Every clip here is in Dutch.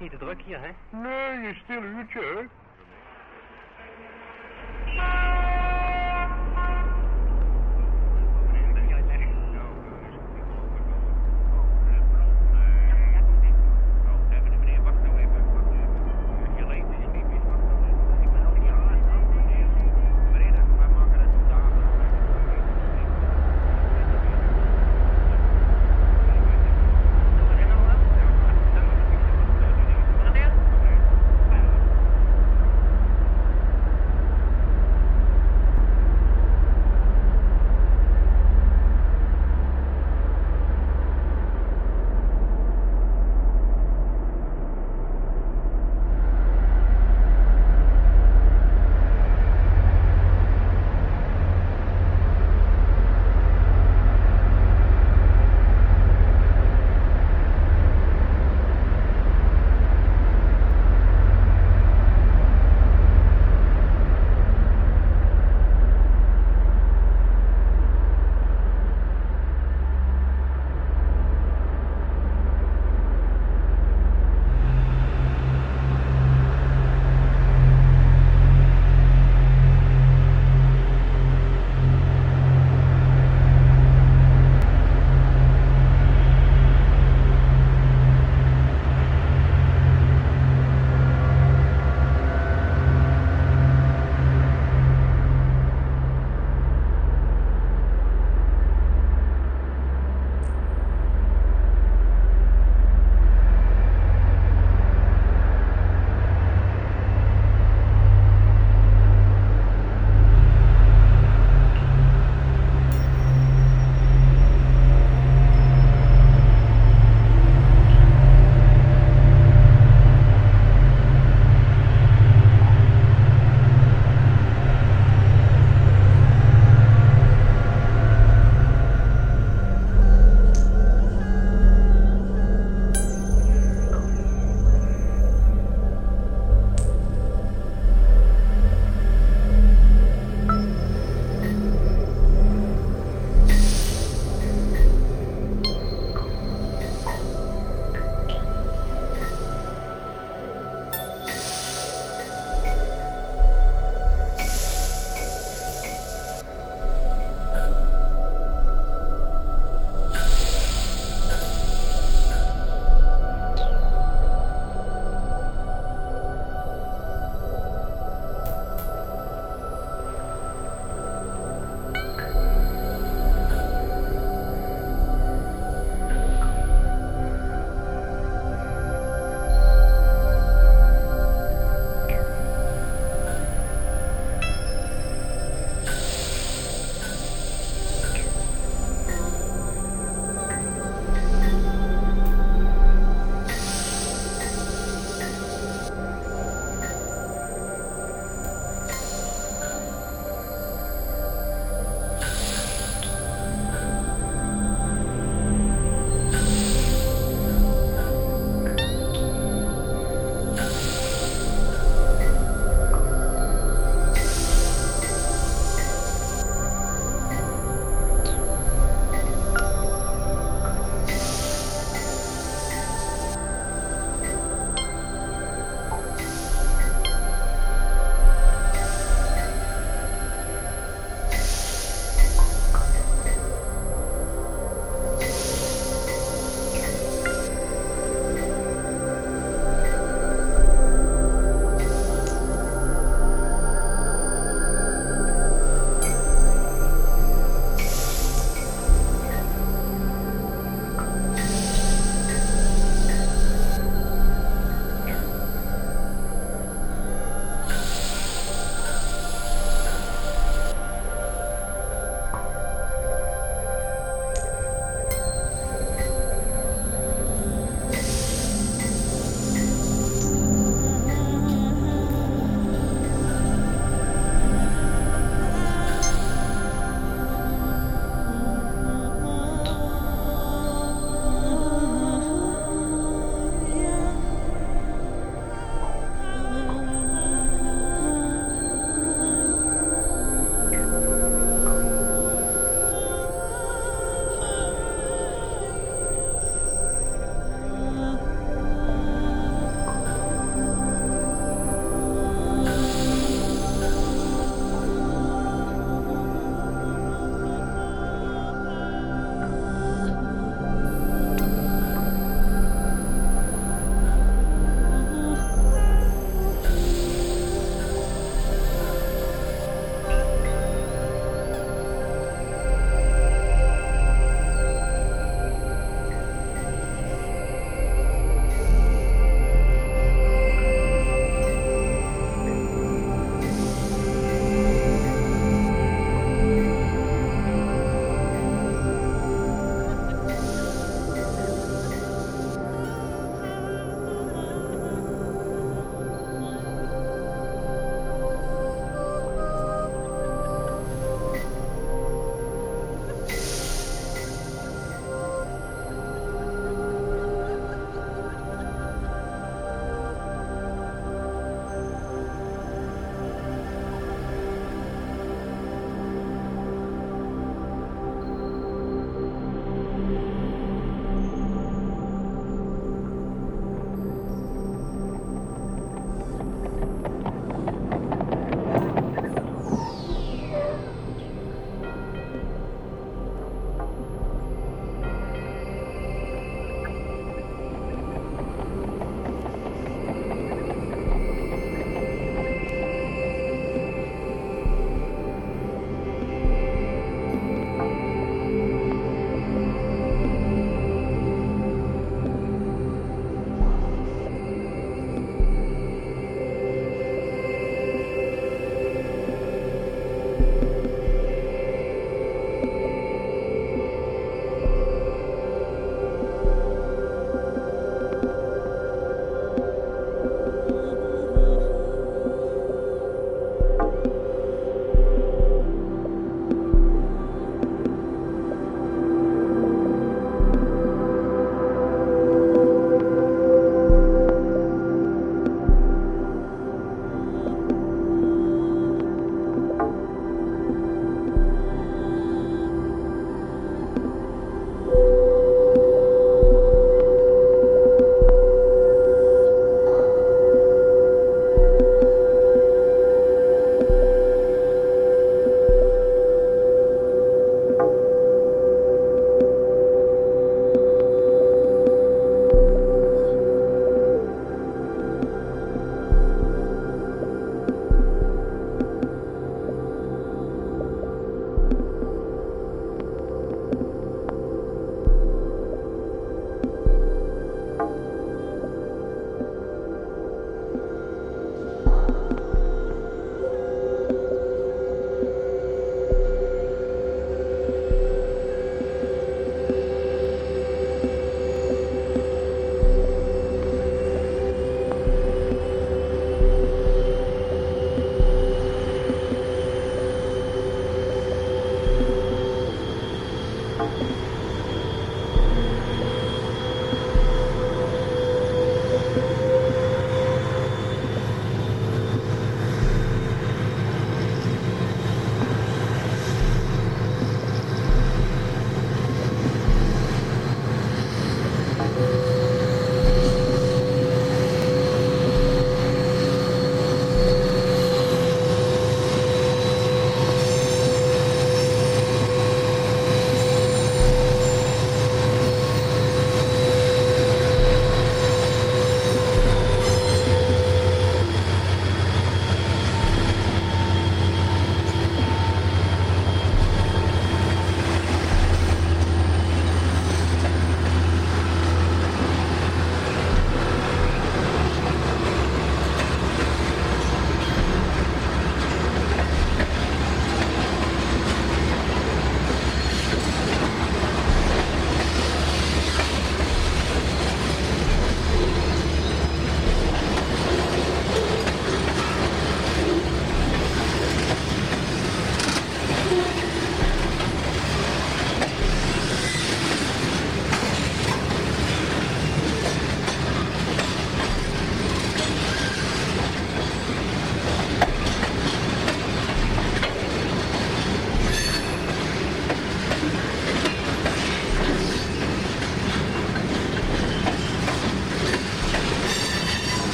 niet te druk hier, hè? Nee, een stil uurtje, hè?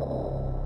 Oh.